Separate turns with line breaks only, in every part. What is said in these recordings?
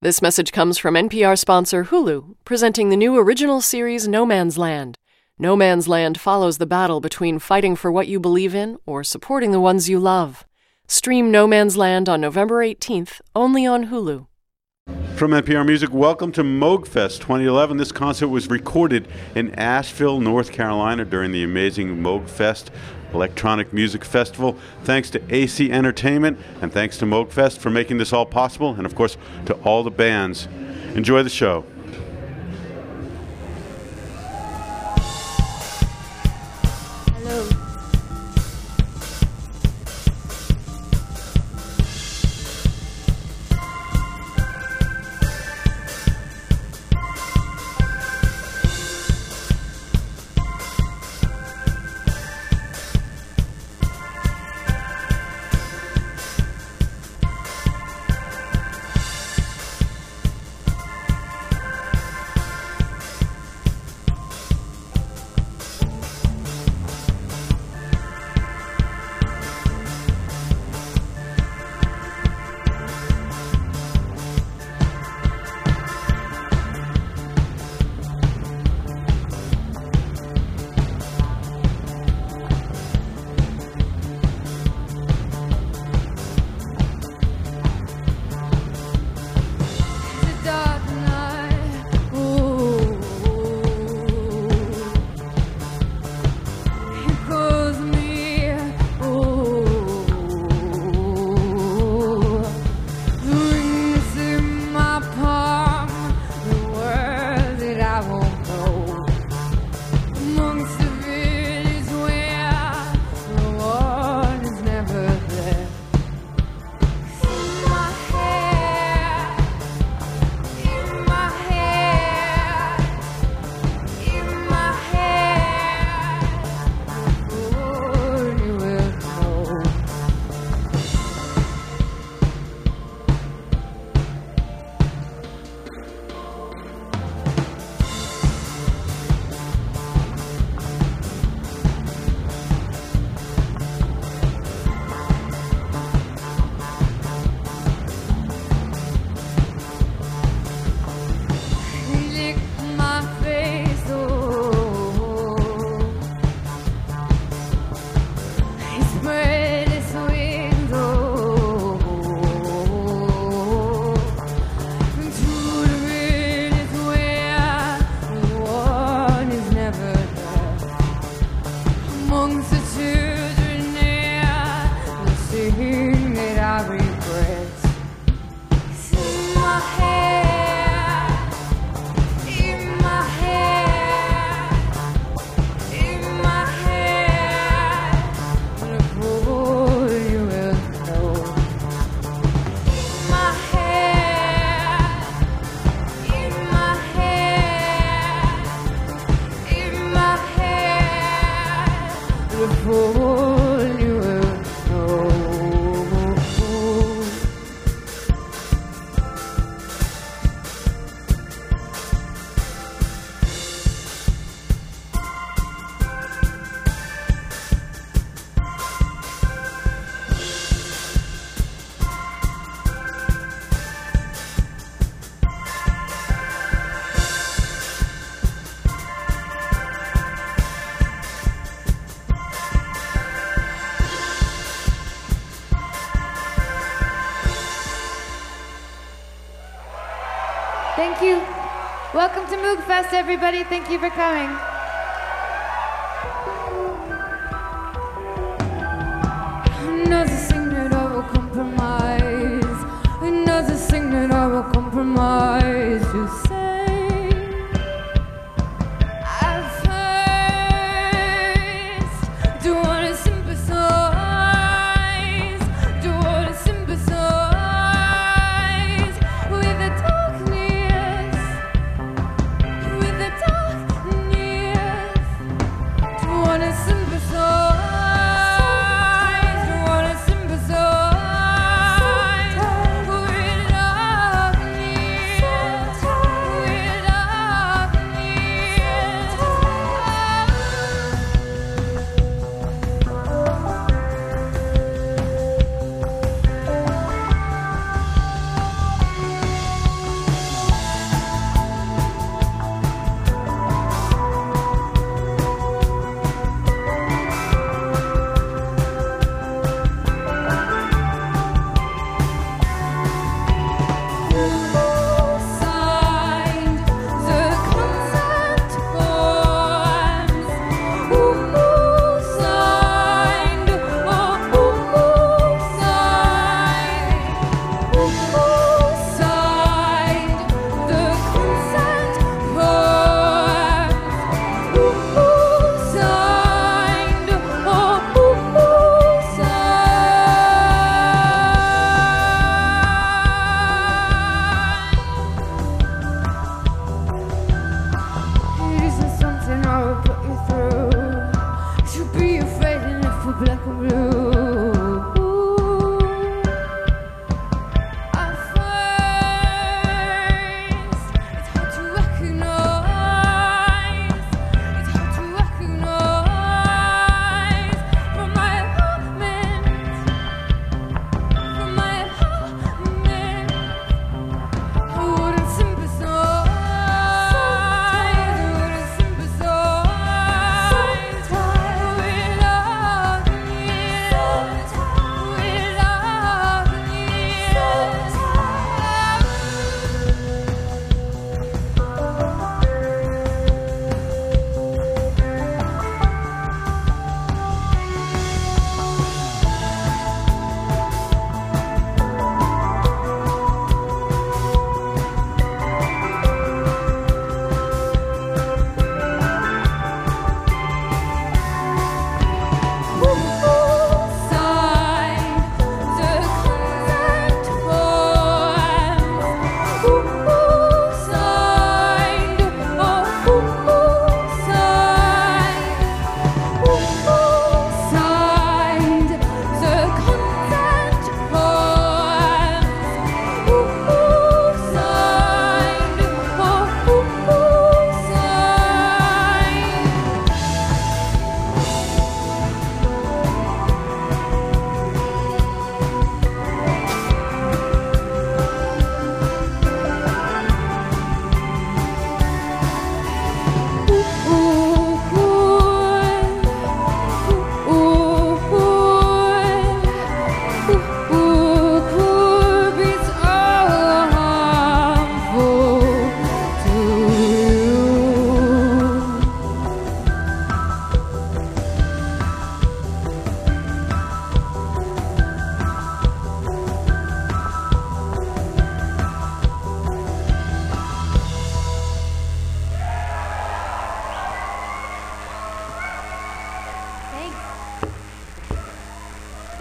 This message comes from NPR sponsor Hulu, presenting the new original series No Man's Land. No Man's Land follows the battle between fighting for what you believe in or supporting the ones you love. Stream No Man's Land on November 18th, only on Hulu.
From NPR Music, welcome to Moogfest 2011. This concert was recorded in Asheville, North Carolina during the amazing Moogfest Electronic Music Festival. Thanks to AC Entertainment and thanks to Moogfest for making this all possible, and of course to all the bands. Enjoy the show.
Welcome to Moogfest, everybody. Thank you for coming.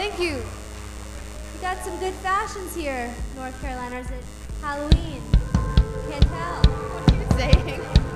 Thank you. You got some good
fashions here, North Carolina. Is Halloween? Can't tell. What are you saying?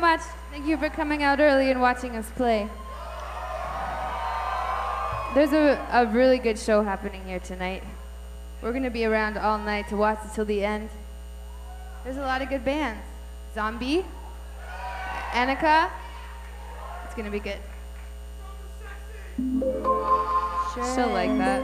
Much. Thank you for coming out early and watching us play. There's a, a really good show happening here tonight. We're going to be around all night to watch it till the end. There's a lot of good bands. Zombi, Annika. It's going to be good. She'll like that.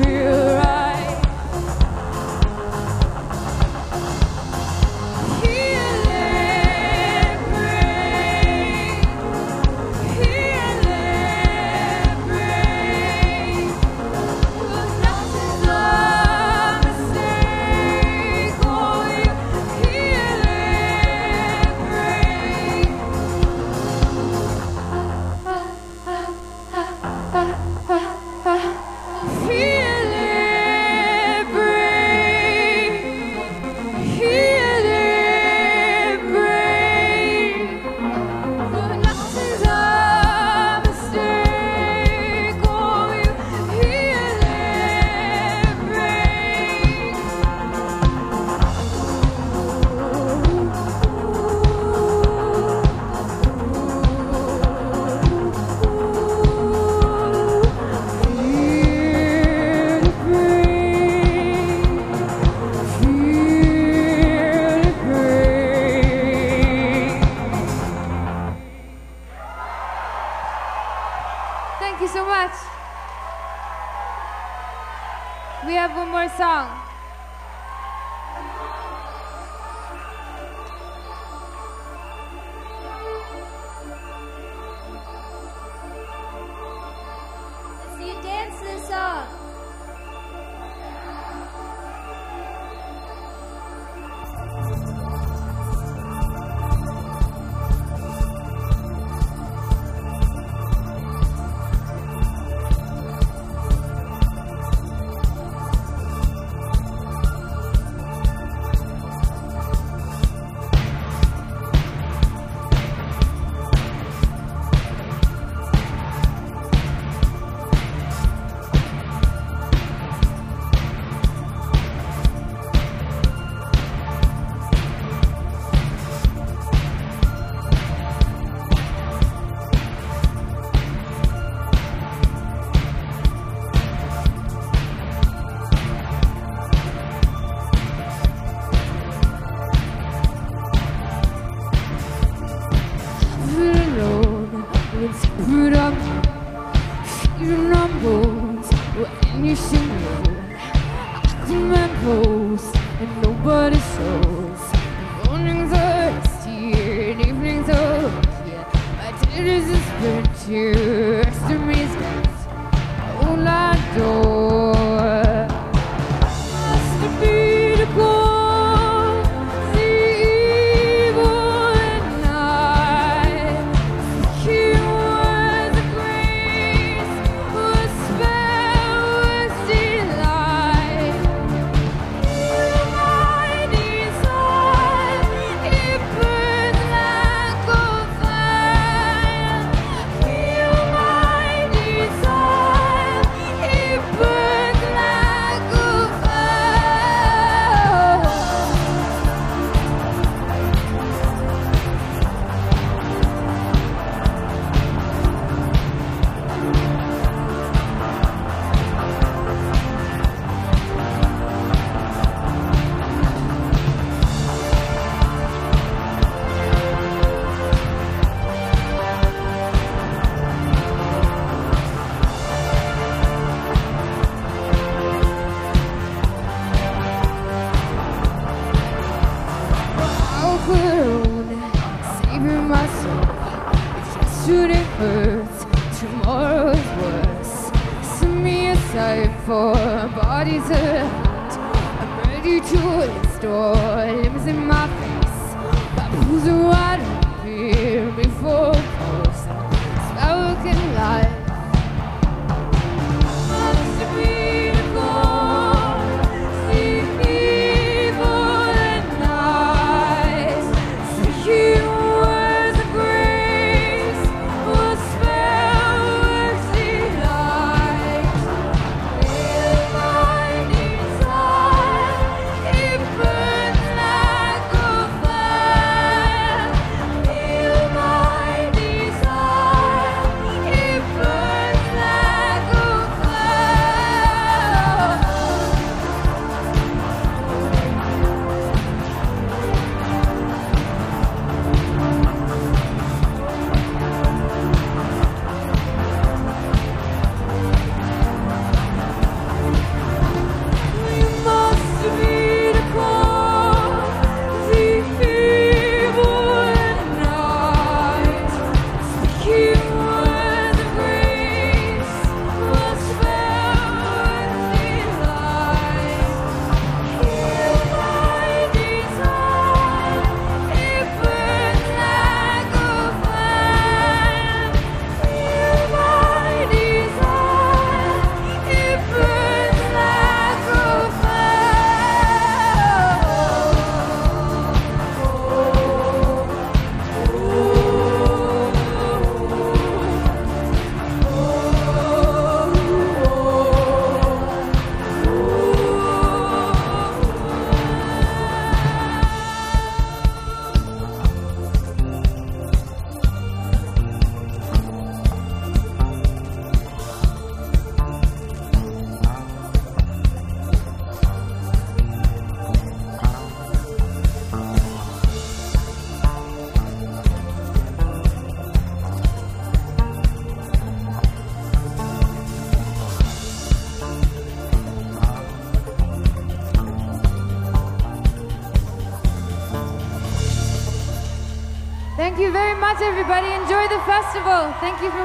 feel To. I'm
you to
a store, limbs in my face. But who's the one here before posts. Sparrow. Thank you for.